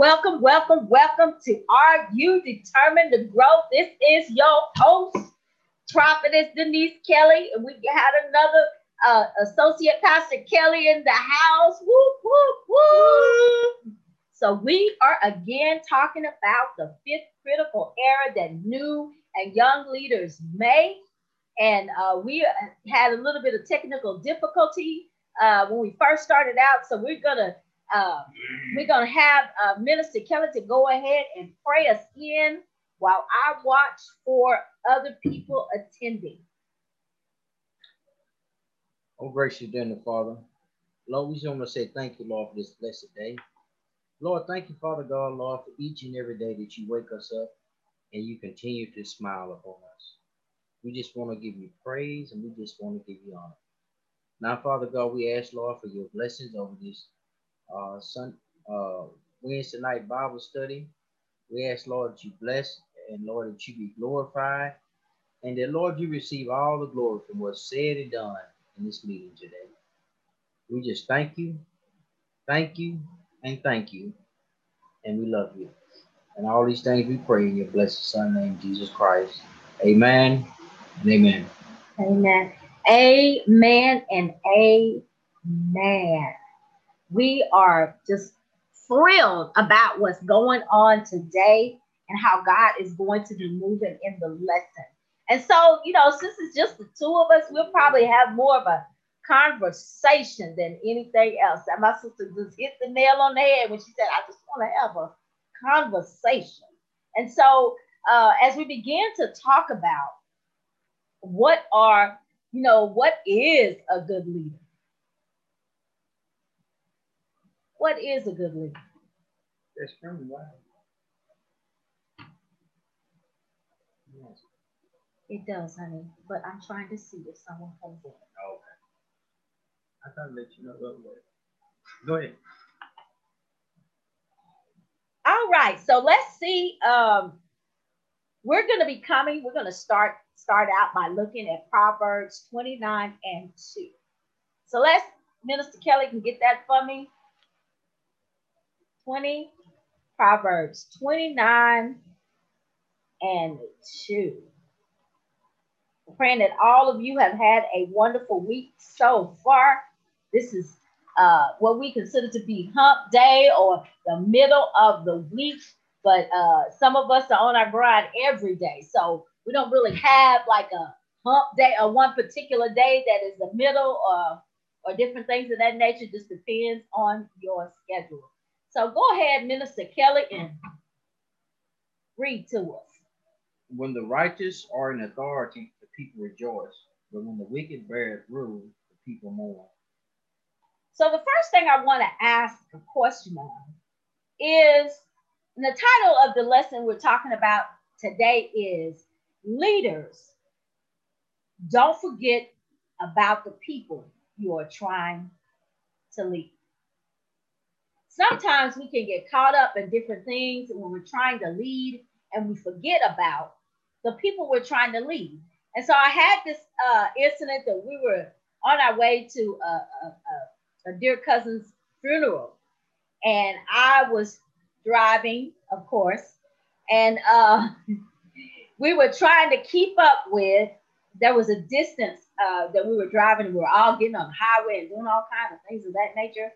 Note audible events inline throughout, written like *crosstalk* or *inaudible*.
Welcome, welcome, welcome to Are You Determined to Grow? This is your host, Prophetess Denise Kelly, and we had another uh, Associate Pastor Kelly in the house. So we are again talking about the fifth critical era that new and young leaders make. And uh, we had a little bit of technical difficulty uh, when we first started out. So we're gonna uh, we're gonna have uh, Minister Kelly to go ahead and pray us in while I watch for other people attending. Oh, gracious dear Father, Lord, we just want to say thank you, Lord, for this blessed day. Lord, thank you, Father God, Lord, for each and every day that you wake us up and you continue to smile upon us. We just want to give you praise and we just want to give you honor. Now, Father God, we ask, Lord, for your blessings over this uh, sun, uh, Wednesday night Bible study. We ask, Lord, that you bless and, Lord, that you be glorified and that, Lord, you receive all the glory from what's said and done in this meeting today. We just thank you, thank you, and thank you. And we love you. And all these things we pray in your blessed Son name, Jesus Christ. Amen and amen. Amen. Amen and amen. We are just thrilled about what's going on today and how God is going to be moving in the lesson. And so, you know, since it's just the two of us, we'll probably have more of a conversation than anything else. And my sister just hit the nail on the head when she said, I just want to have a conversation. And so, uh, as we begin to talk about what are, you know, what is a good leader? What is a good leader? That's from. Yes. It does, honey. But I'm trying to see if someone comes in. Okay. I thought I'd let you know that way. Go ahead. All right, so let's see. Um, we're going to be coming. We're going to start start out by looking at Proverbs 29 and 2. So let's, Minister Kelly can get that for me. 20, Proverbs 29 and 2. I'm praying that all of you have had a wonderful week so far. This is uh, what we consider to be hump day or the middle of the week. But uh, some of us are on our grind every day. So we don't really have like a hump day or one particular day that is the middle or, or different things of that nature. Just depends on your schedule. So go ahead, Minister Kelly, and read to us. When the righteous are in authority, the people rejoice. But when the wicked bear rule, the people mourn. So the first thing I want to ask a question on is the title of the lesson we're talking about today is leaders. Don't forget about the people you are trying to lead. Sometimes we can get caught up in different things when we're trying to lead and we forget about the people we're trying to lead. And so I had this uh, incident that we were on our way to a, a, a dear cousin's funeral. And I was driving, of course, and uh, *laughs* we were trying to keep up with. There was a distance uh, that we were driving, and we were all getting on the highway and doing all kinds of things of that nature.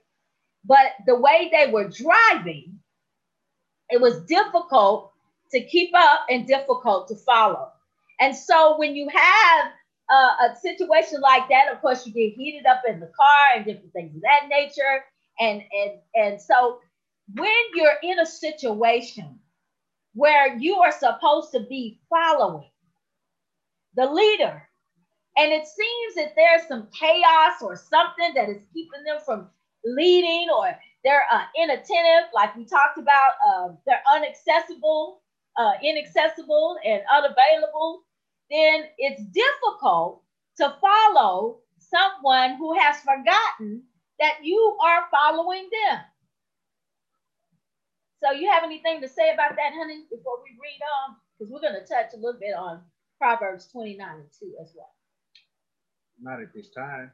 But the way they were driving, it was difficult to keep up and difficult to follow. And so when you have uh, a situation like that, of course, you get heated up in the car and different things of that nature. And and and so when you're in a situation where you are supposed to be following the leader, and it seems that there's some chaos or something that is keeping them from leading, or they're uh, inattentive, like we talked about, uh, they're unaccessible, uh, inaccessible, and unavailable then it's difficult to follow someone who has forgotten that you are following them. So, you have anything to say about that, honey, before we read on? Because we're going to touch a little bit on Proverbs 29 and 2 as well. Not at this time.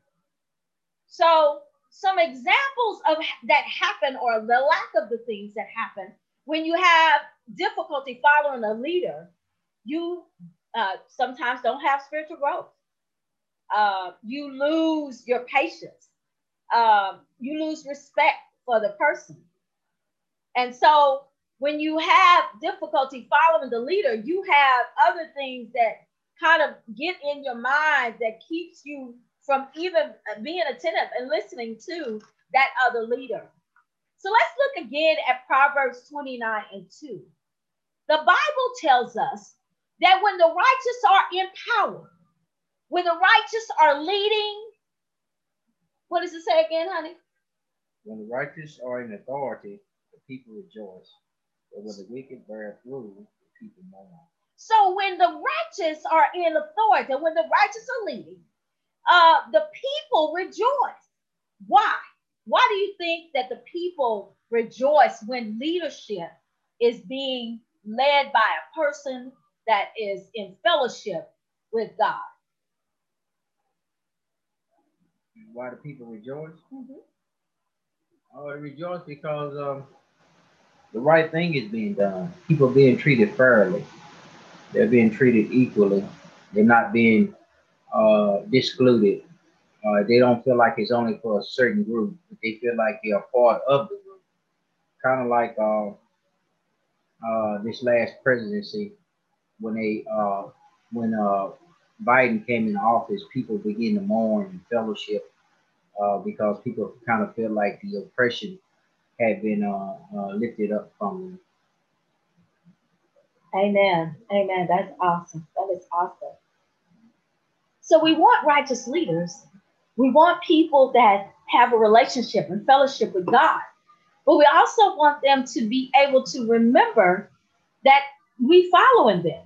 So, some examples of that happen or the lack of the things that happen when you have difficulty following a leader, you uh, sometimes don't have spiritual growth. Uh, you lose your patience. Um, you lose respect for the person. And so when you have difficulty following the leader, you have other things that kind of get in your mind that keeps you from even uh, being attentive and listening to that other leader. So let's look again at Proverbs 29 and 2. The Bible tells us that when the righteous are in power, when the righteous are leading, what does it say again, honey? When the righteous are in authority, the people rejoice. But when the wicked bear rule, the people mourn. So when the righteous are in authority, when the righteous are leading, uh, the people rejoice. Why? Why do you think that the people rejoice when leadership is being led by a person that is in fellowship with God? Why do people rejoice? Mm-hmm. Oh, they rejoice because um, the right thing is being done. People being treated fairly. They're being treated equally. They're not being uh, excluded. Uh, they don't feel like it's only for a certain group, but they feel like they're part of the group. Kind of like uh, uh, this last presidency, when they uh, when uh, Biden came in office, people began to mourn and fellowship because people kind of feel like the oppression had been lifted up from them. Amen. Amen. That's awesome. That is awesome. So we want righteous leaders. We want people that have a relationship and fellowship with God. But we also want them to be able to remember that we following them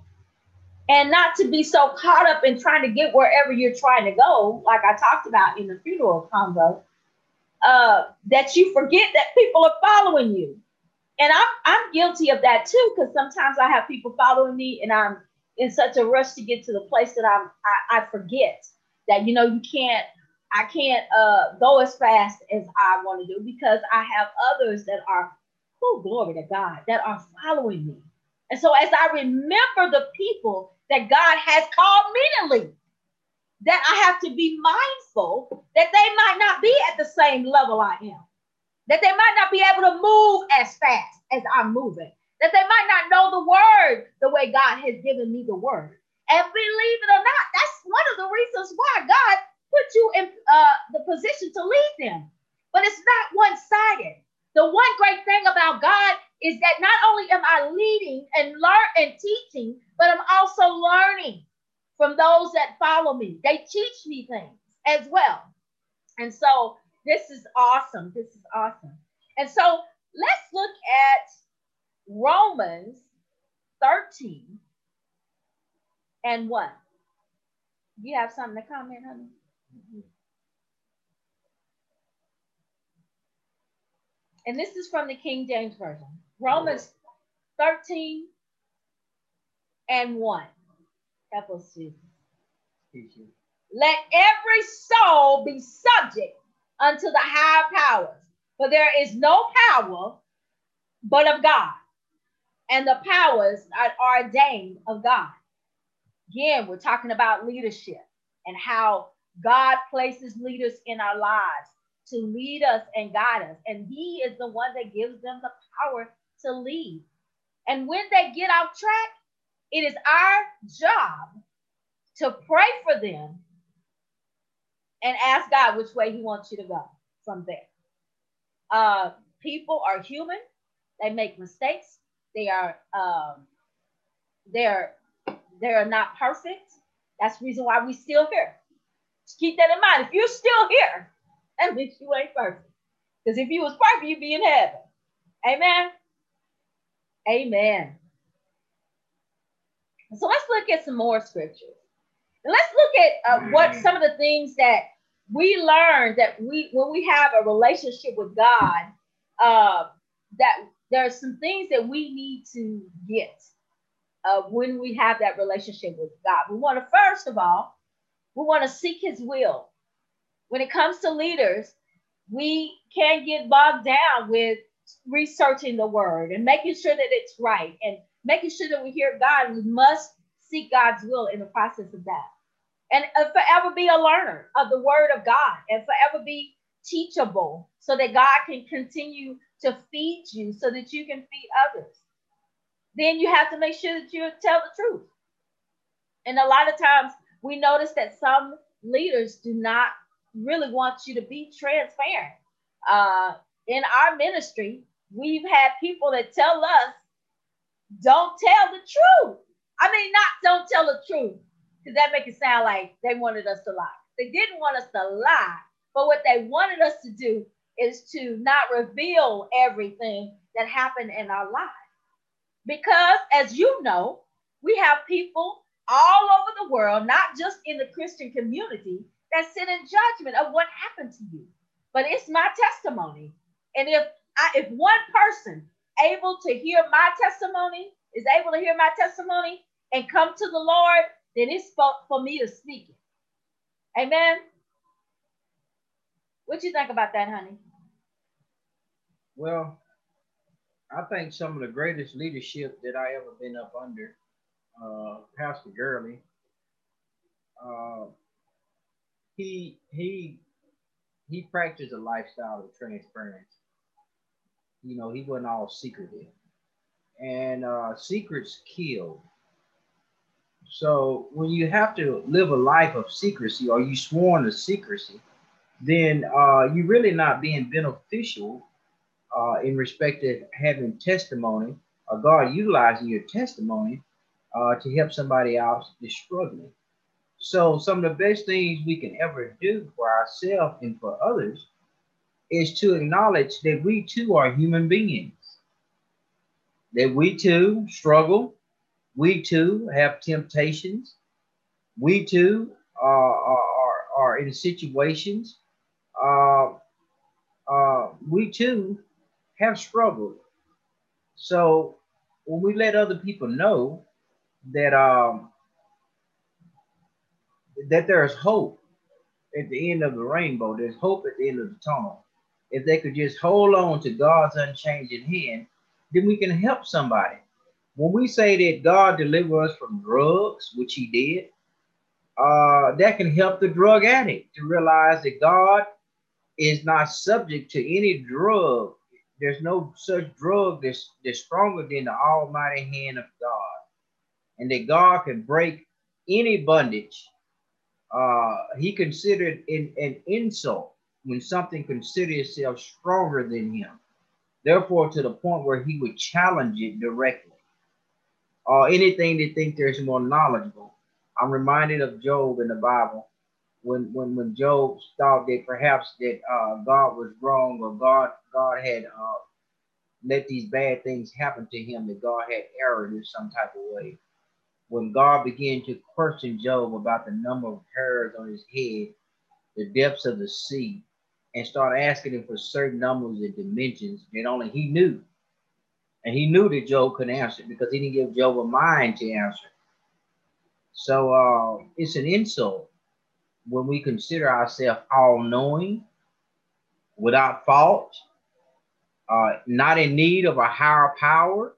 and not to be so caught up in trying to get wherever you're trying to go, like I talked about in the funeral convo, uh, that you forget that people are following you. And I'm I'm guilty of that too, because sometimes I have people following me and I'm in such a rush to get to the place that I'm I, I forget that you know you can't I can't uh, go as fast as I want to do because I have others that are, oh, glory to God, that are following me. And so as I remember the people that God has called me to lead, that I have to be mindful that they might not be at the same level I am, that they might not be able to move as fast as I'm moving, that they might not know the word the way God has given me the word. And believe it or not, that's one of the reasons why God put you in uh, the position to lead them. But it's not one sided. The one great thing about God is that not only am I leading and learn and teaching, but I'm also learning from those that follow me. They teach me things as well. And so this is awesome. This is awesome. And so let's look at Romans 13 and 1. You have something to comment, honey? And this is from the King James Version. Romans 13 and 1. Help us, Jesus. Let every soul be subject unto the higher powers, for there is no power but of God, and the powers are ordained of God. Again, we're talking about leadership and how God places leaders in our lives to lead us and guide us. And He is the one that gives them the power to lead. And when they get off track, it is our job to pray for them and ask God which way He wants you to go from there. Uh, people are human; they make mistakes. They are um, they're they're not perfect. That's the reason why we still here. Just keep that in mind. If you're still here, that means you ain't perfect. Because if you was perfect, you'd be in heaven. Amen. Amen. So let's look at some more scriptures. And let's look at uh, what some of the things that we learn that we when we have a relationship with God, uh, that there are some things that we need to get uh, when we have that relationship with God. We want to first of all we want to seek his will. When it comes to leaders, we can't get bogged down with researching the word and making sure that it's right and making sure that we hear God. We must seek God's will in the process of that. And uh, forever be a learner of the word of God and forever be teachable so that God can continue to feed you so that you can feed others. Then you have to make sure that you tell the truth. And a lot of times we notice that some leaders do not really want you to be transparent. Uh, in our ministry, we've had people that tell us, don't tell the truth. I mean, not don't tell the truth, because that makes it sound like they wanted us to lie. They didn't want us to lie, but what they wanted us to do is to not reveal everything that happened in our lives. Because, as you know, we have people all over the world, not just in the Christian community, that sit in judgment of what happened to you. But it's my testimony. And if I, if one person able to hear my testimony is able to hear my testimony and come to the Lord, then it's for, for me to speak it. Amen. What you think about that, honey? Well, I think some of the greatest leadership that I ever been up under, uh, Pastor Gurley, uh, he he he practiced a lifestyle of transparency. You know, he wasn't all secretive, and uh, secrets kill. So when you have to live a life of secrecy, or you sworn to secrecy, then uh, you're really not being beneficial uh, in respect of having testimony or God utilizing your testimony uh, to help somebody else that's struggling. So, some of the best things we can ever do for ourselves and for others is to acknowledge that we too are human beings, that we too struggle, we too have temptations, we too are, are, are in situations, uh, uh, we too have struggled. So when we let other people know that um, that there's hope at the end of the rainbow, there's hope at the end of the tunnel. If they could just hold on to God's unchanging hand, then we can help somebody. When we say that God deliver us from drugs, which He did, uh, that can help the drug addict to realize that God is not subject to any drug there's no such drug that's, that's stronger than the almighty hand of God. And that God can break any bondage. Uh, he considered an, an insult when something considered itself stronger than him. Therefore, to the point where he would challenge it directly. Or uh, anything they think there's more knowledgeable. I'm reminded of Job in the Bible when when when Job thought that perhaps that uh, God was wrong or God God had uh, let these bad things happen to him, that God had erred in some type of way. When God began to question Job about the number of hairs on his head, the depths of the sea, and start asking him for certain numbers and dimensions that only he knew. And he knew that Job couldn't answer because he didn't give Job a mind to answer. So uh, it's an insult when we consider ourselves all knowing, without fault, uh, not in need of a higher power,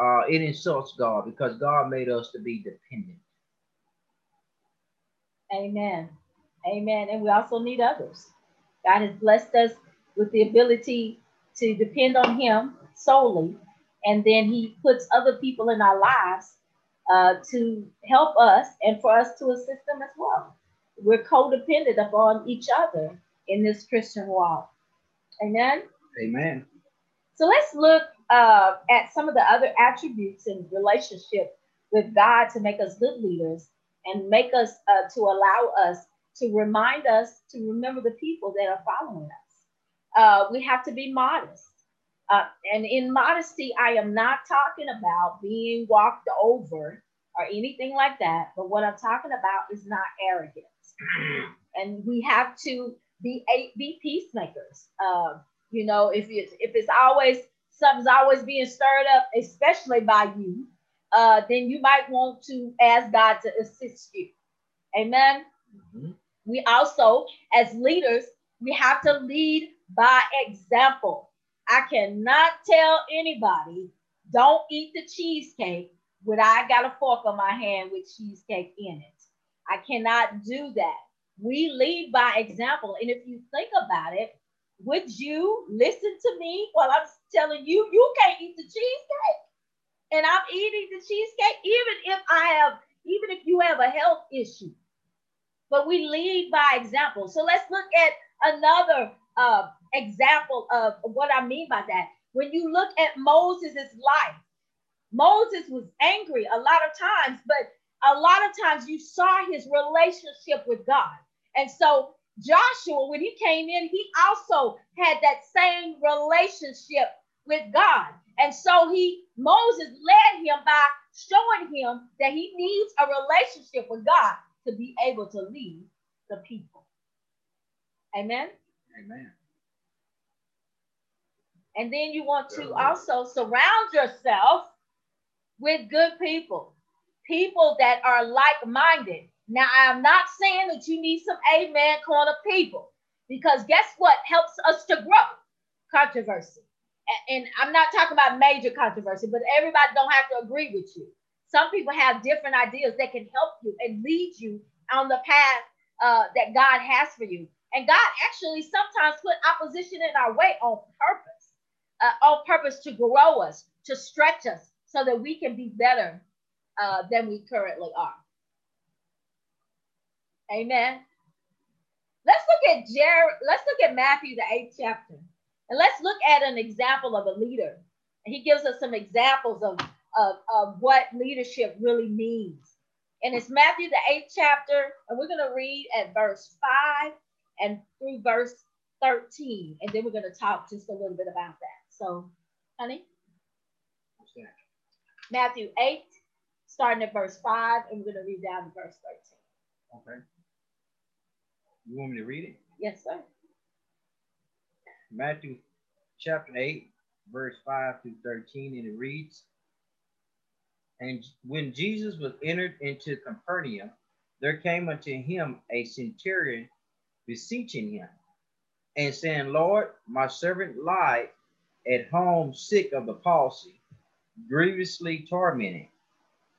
uh, it insults God because God made us to be dependent. Amen. Amen. And we also need others. God has blessed us with the ability to depend on Him solely. And then He puts other people in our lives uh, to help us and for us to assist them as well. We're codependent upon each other in this Christian walk. Amen. Amen. So let's look uh, at some of the other attributes and relationship with God to make us good leaders and make us uh, to allow us to remind us to remember the people that are following us. Uh, we have to be modest. Uh, and in modesty, I am not talking about being walked over or anything like that. But what I'm talking about is not arrogance. and we have to be be peacemakers. Uh, you know, if it's if it's always something's always being stirred up, especially by you, uh, then you might want to ask God to assist you. Amen. Mm-hmm. We also, as leaders, We have to lead by example. I cannot tell anybody, don't eat the cheesecake when I got a fork on my hand with cheesecake in it. I cannot do that. We lead by example. And if you think about it, would you listen to me while I'm telling you, you can't eat the cheesecake? And I'm eating the cheesecake, even if I have, even if you have a health issue. But we lead by example. So let's look at another uh, example of what I mean by that. When you look at Moses' life, Moses was angry a lot of times, but a lot of times you saw his relationship with God. And so Joshua, when he came in, he also had that same relationship with God. And so he, Moses led him by showing him that he needs a relationship with God to be able to lead the people. Amen. Amen. And then you want to also surround yourself with good people, people that are like minded. Now, I'm not saying that you need some amen corner people, because guess what helps us to grow? Controversy. And I'm not talking about major controversy, but everybody don't have to agree with you. Some people have different ideas that can help you and lead you on the path uh, that God has for you. And God actually sometimes put opposition in our way on purpose, uh, on purpose to grow us, to stretch us, so that we can be better uh, than we currently are. Amen. Let's look at Jared. Let's look at Matthew, the eighth chapter, and let's look at an example of a leader. And he gives us some examples of, of, of what leadership really means. And it's Matthew, the eighth chapter, and we're going to read at verse 5 and through verse 13. And then we're going to talk just a little bit about that. So, honey? Matthew 8, starting at verse 5, and we're going to read down to verse 13. Okay. You want me to read it? Yes, sir. Matthew chapter 8, verse 5 through 13, and it reads And when Jesus was entered into Capernaum, there came unto him a centurion beseeching him and saying, Lord, my servant lied at home sick of the palsy, grievously tormented.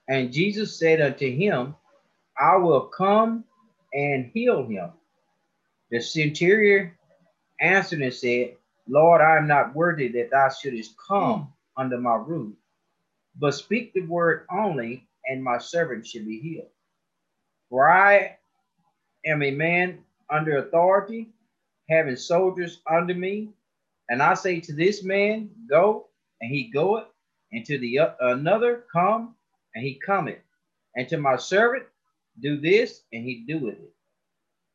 And Jesus said unto him, I will come and heal him. The centurion answered and said, Lord, I am not worthy that thou shouldest come hmm. under my roof, but speak the word only, and my servant should be healed. For I am a man under authority, having soldiers under me, and I say to this man, Go, and he goeth, and to the uh, another, Come, and he cometh, and to my servant, Do this, and he doeth it.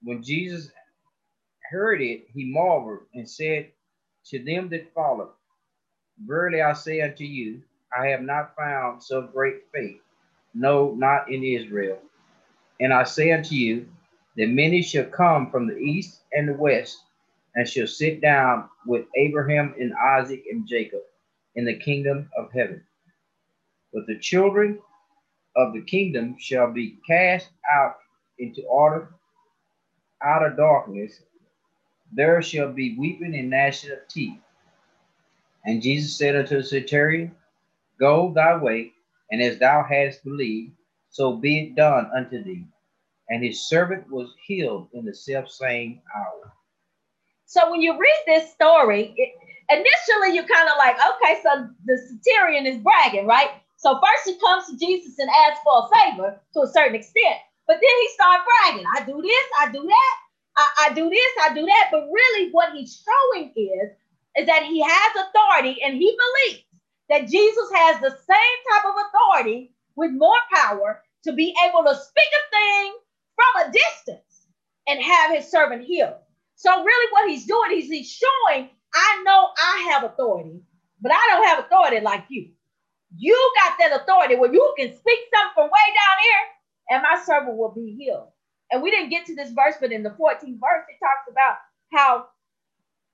When Jesus heard it, he marveled and said to them that followed, Verily I say unto you, I have not found so great faith, no, not in Israel. And I say unto you, that many shall come from the east and the west, and shall sit down with Abraham and Isaac and Jacob in the kingdom of heaven. But the children of the kingdom shall be cast out into outer, outer darkness. There shall be weeping and gnashing of teeth. And Jesus said unto the centurion, Go thy way, and as thou hast believed, so be it done unto thee. And his servant was healed in the self same hour. So when you read this story, it, initially you're kind of like, okay, so the centurion is bragging, right? So first he comes to Jesus and asks for a favor to a certain extent, but then he starts bragging. I do this, I do that, I, I do this, I do that. But really, what he's showing is is that he has authority and he believes that Jesus has the same type of authority with more power to be able to speak a thing from a distance and have his servant healed. So really what he's doing is he's showing, I know I have authority, but I don't have authority like you. You got that authority where you can speak something from way down here and my servant will be healed. And we didn't get to this verse, but in the 14th verse, it talks about how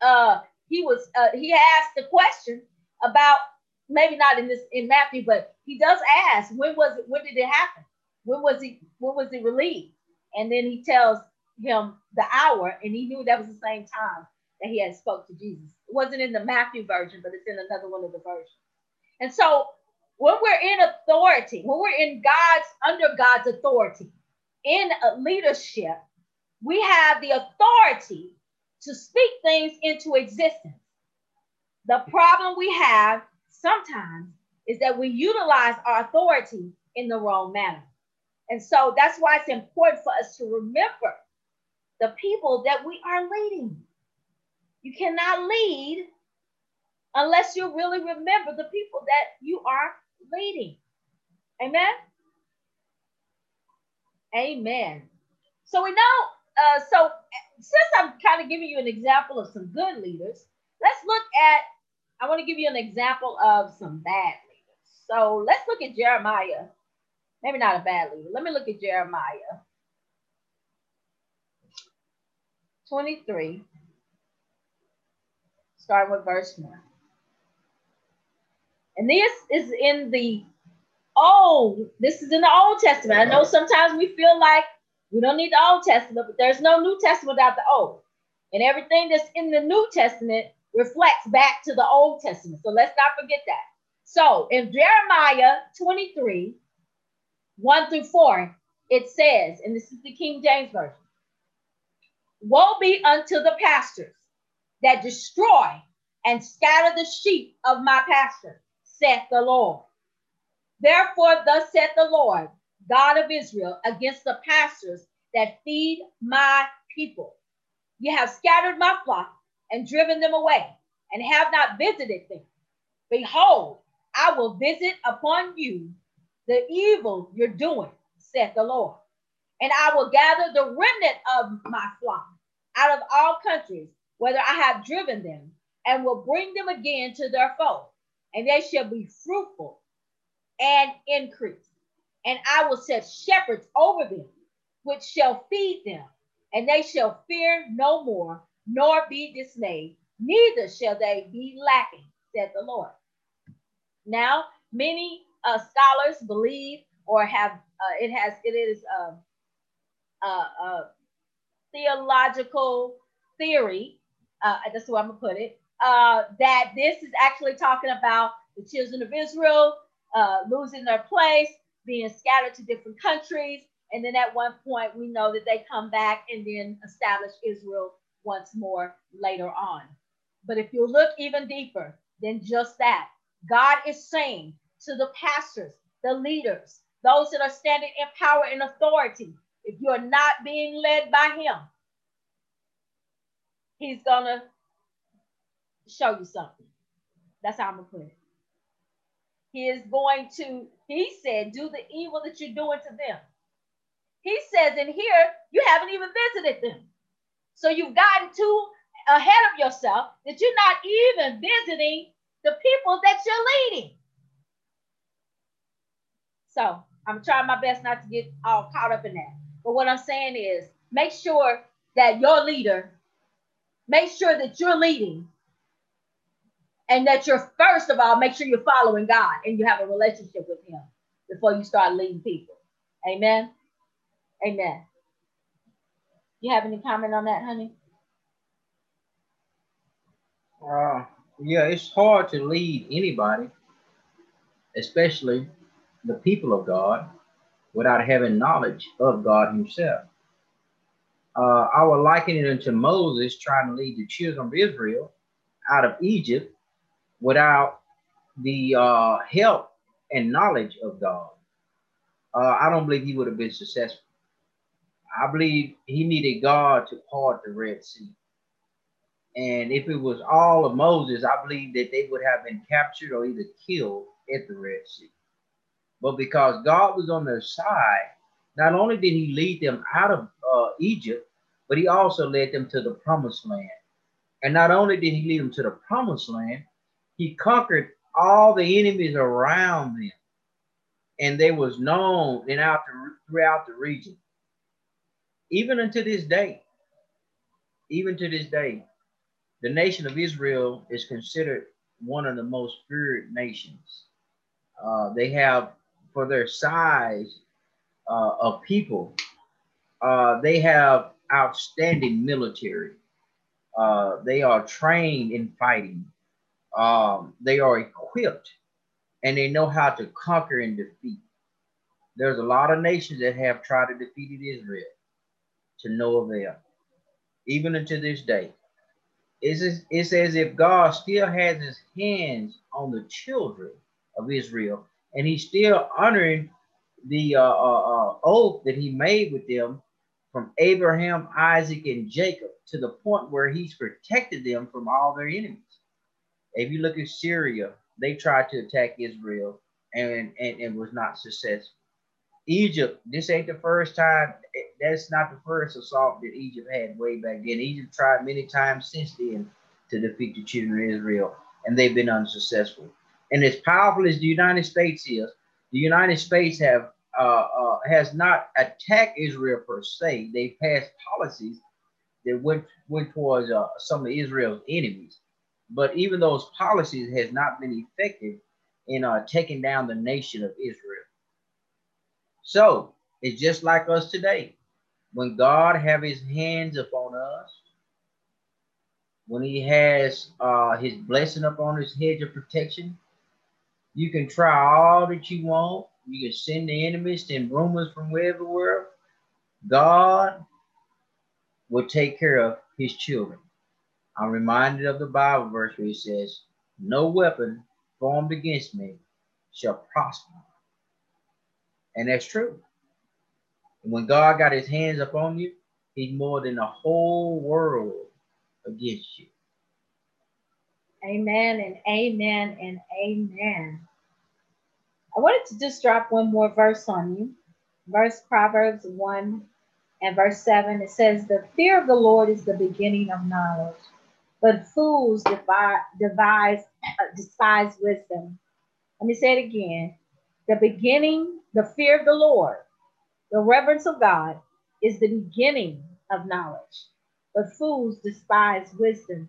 uh, he was, uh, he asked the question about maybe not in this in Matthew, but he does ask, when was it, when did it happen? When was he, when was he relieved? And then he tells him the hour, and he knew that was the same time that he had spoke to Jesus. It wasn't in the Matthew version, but it's in another one of the versions. And so when we're in authority, when we're in God's under God's authority, in leadership, we have the authority to speak things into existence. The problem we have sometimes is that we utilize our authority in the wrong manner. And so that's why it's important for us to remember the people that we are leading. You cannot lead unless you really remember the people that you are leading. Amen. Amen. So we know, uh, so since I'm kind of giving you an example of some good leaders, let's look at, I want to give you an example of some bad leaders. So let's look at Jeremiah. Maybe not a bad leader. Let me look at Jeremiah 23, starting with verse 1. And this is in the Old, this is in the Old Testament. I know uh-huh. sometimes we feel like we don't need the Old Testament, but there's no New Testament without the Old. And everything that's in the New Testament reflects back to the Old Testament. So let's not forget that. So in Jeremiah 23, 1 through 4, it says, and this is the King James Version Woe be unto the pastors that destroy and scatter the sheep of my pasture, saith the Lord. Therefore, thus saith the Lord, God of Israel, against the pastors that feed my people. You have scattered my flock and driven them away, and have not visited them. Behold, I will visit upon you the evil you're doing, saith the Lord. And I will gather the remnant of my flock out of all countries, whether I have driven them, and will bring them again to their fold, and they shall be fruitful and increase. And I will set shepherds over them, which shall feed them, and they shall fear no more, nor be dismayed, neither shall they be lacking, said the Lord. Now, many uh, scholars believe or have uh, it has it is a, uh, uh theological theory. Uh, that's the way I'm gonna put it. Uh, that this is actually talking about the children of Israel uh, losing their place, being scattered to different countries. And then at one point, we know that they come back and then establish Israel once more later on. But if you look even deeper than just that, God is saying to the pastors, the leaders, those that are standing in power and authority, if you're not being led by Him, He's gonna show you something. That's how I'm gonna put it. He is going to, he said, do the evil that you're doing to them. He says in here, you haven't even visited them. So you've gotten too ahead of yourself that you're not even visiting the people that you're leading. So I'm trying my best not to get all caught up in that. But what I'm saying is make sure that your leader, make sure that you're leading and that you're first of all make sure you're following God and you have a relationship with Him before you start leading people. Amen. Amen. You have any comment on that, honey? Uh, yeah, it's hard to lead anybody, especially the people of God, without having knowledge of God Himself. Uh, I would liken it unto Moses trying to lead the children of Israel out of Egypt without the uh, help and knowledge of God, uh, I don't believe he would have been successful. I believe he needed God to part the Red Sea. And if it was all of Moses, I believe that they would have been captured or either killed at the Red Sea. But because God was on their side, not only did he lead them out of uh, Egypt, but he also led them to the promised land. And not only did he lead them to the promised land, he conquered all the enemies around them, and they was known and out throughout the region. Even unto this day, even to this day, the nation of Israel is considered one of the most feared nations. Uh, they have, for their size uh, of people, uh, they have outstanding military. Uh, they are trained in fighting. Um, they are equipped and they know how to conquer and defeat. There's a lot of nations that have tried to defeat Israel to no avail, even unto this day. It's, it's as if God still has his hands on the children of Israel, and he's still honoring the uh, uh, uh, oath that he made with them from Abraham, Isaac, and Jacob to the point where he's protected them from all their enemies. If you look at Syria, they tried to attack Israel and, and, and was not successful. Egypt, this ain't the first time. That's not the first assault that Egypt had way back then. Egypt tried many times since then to defeat the children of Israel, and they've been unsuccessful. And as powerful as the United States is, the United States have uh, uh, has not attacked Israel per se. They passed policies that went went towards uh, some of Israel's enemies, but even those policies has not been effective in uh, taking down the nation of Israel. So it's just like us today. When God have his hands upon us, when he has uh, his blessing upon his hedge of protection, you can try all that you want. You can send the enemies and rumors from everywhere. God will take care of his children. I'm reminded of the Bible verse where he says, No weapon formed against me shall prosper. And that's true. And when God got his hands upon you, he's more than the whole world against you. Amen and amen and amen. I wanted to just drop one more verse on you. Verse Proverbs 1 and verse 7. It says, The fear of the Lord is the beginning of knowledge, but fools devise, devise uh, despise wisdom. Let me say it again. The beginning, the fear of the Lord, the reverence of God is the beginning of knowledge, but fools despise wisdom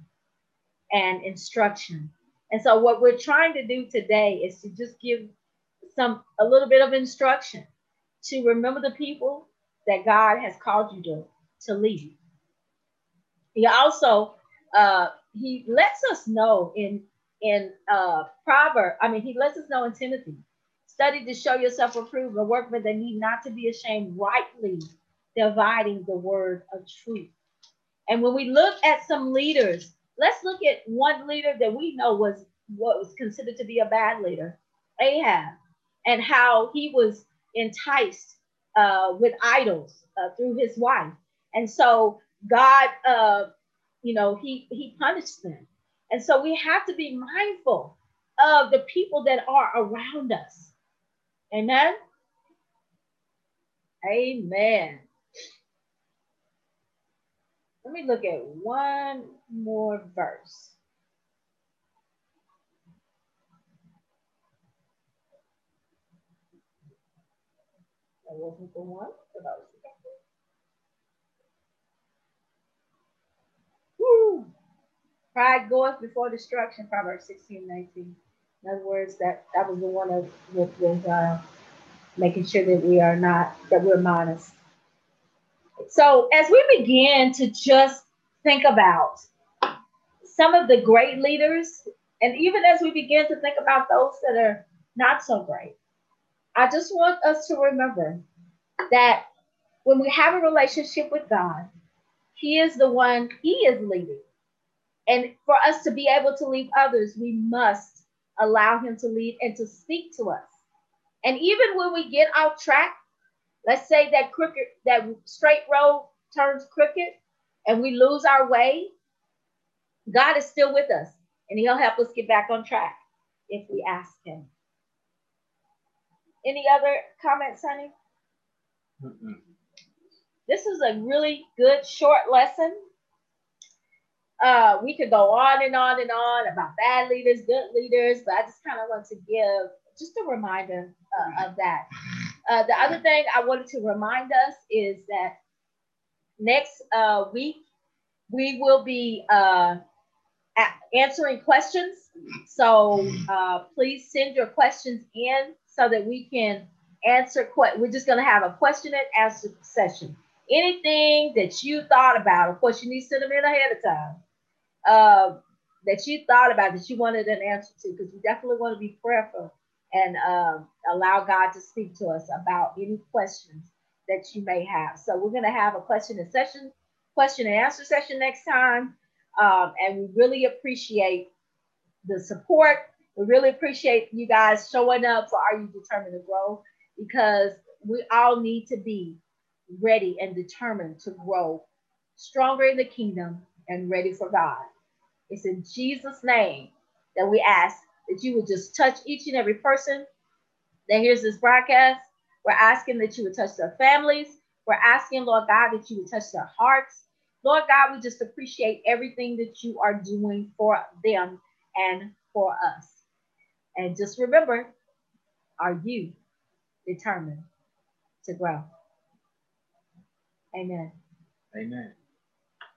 and instruction. And so, what we're trying to do today is to just give some a little bit of instruction to remember the people that God has called you to, to lead. He also uh, he lets us know in in uh, Proverb. I mean, he lets us know in Timothy Study to show yourself approved, a workman that need not to be ashamed, rightly dividing the word of truth. And when we look at some leaders, let's look at one leader that we know was what was considered to be a bad leader, Ahab, and how he was enticed uh, with idols uh, through his wife. And so God, uh, you know, he he punished them. And so we have to be mindful of the people that are around us. Amen. Amen. Let me look at one more verse. That wasn't the one, Woo! Pride goeth before destruction, Proverbs 16, 19. In other words, that that was the one of with, with uh, making sure that we are not that we're modest. So as we begin to just think about some of the great leaders, and even as we begin to think about those that are not so great, I just want us to remember that when we have a relationship with God, He is the one, He is leading. And for us to be able to lead others, we must allow him to lead and to speak to us. And even when we get off track, let's say that crooked, that straight road turns crooked and we lose our way, God is still with us and he'll help us get back on track if we ask him. Any other comments, honey? Mm-mm. This is a really good short lesson uh, we could go on and on and on about bad leaders, good leaders, but I just kind of want to give just a reminder uh, of that. Uh, the other thing I wanted to remind us is that next uh, week we will be uh, answering questions. So uh, please send your questions in so that we can answer. We're just going to have a question and answer session. anything that you thought about. Of course, you need to send them in ahead of time. Uh, that you thought about that you wanted an answer to, because we definitely want to be prayerful and um, allow God to speak to us about any questions that you may have. So we're going to have a question and session, question and answer session next time, um, and we really appreciate the support. We really appreciate you guys showing up for Are You Determined to Grow? Because we all need to be ready and determined to grow stronger in the kingdom and ready for God. It's in Jesus' name that we ask that you would just touch each and every person that hears this broadcast. We're asking that you would touch their families. We're asking, Lord God, that you would touch their hearts. Lord God, we just appreciate everything that you are doing for them and for us. And just remember, are you determined to grow? Amen. Amen.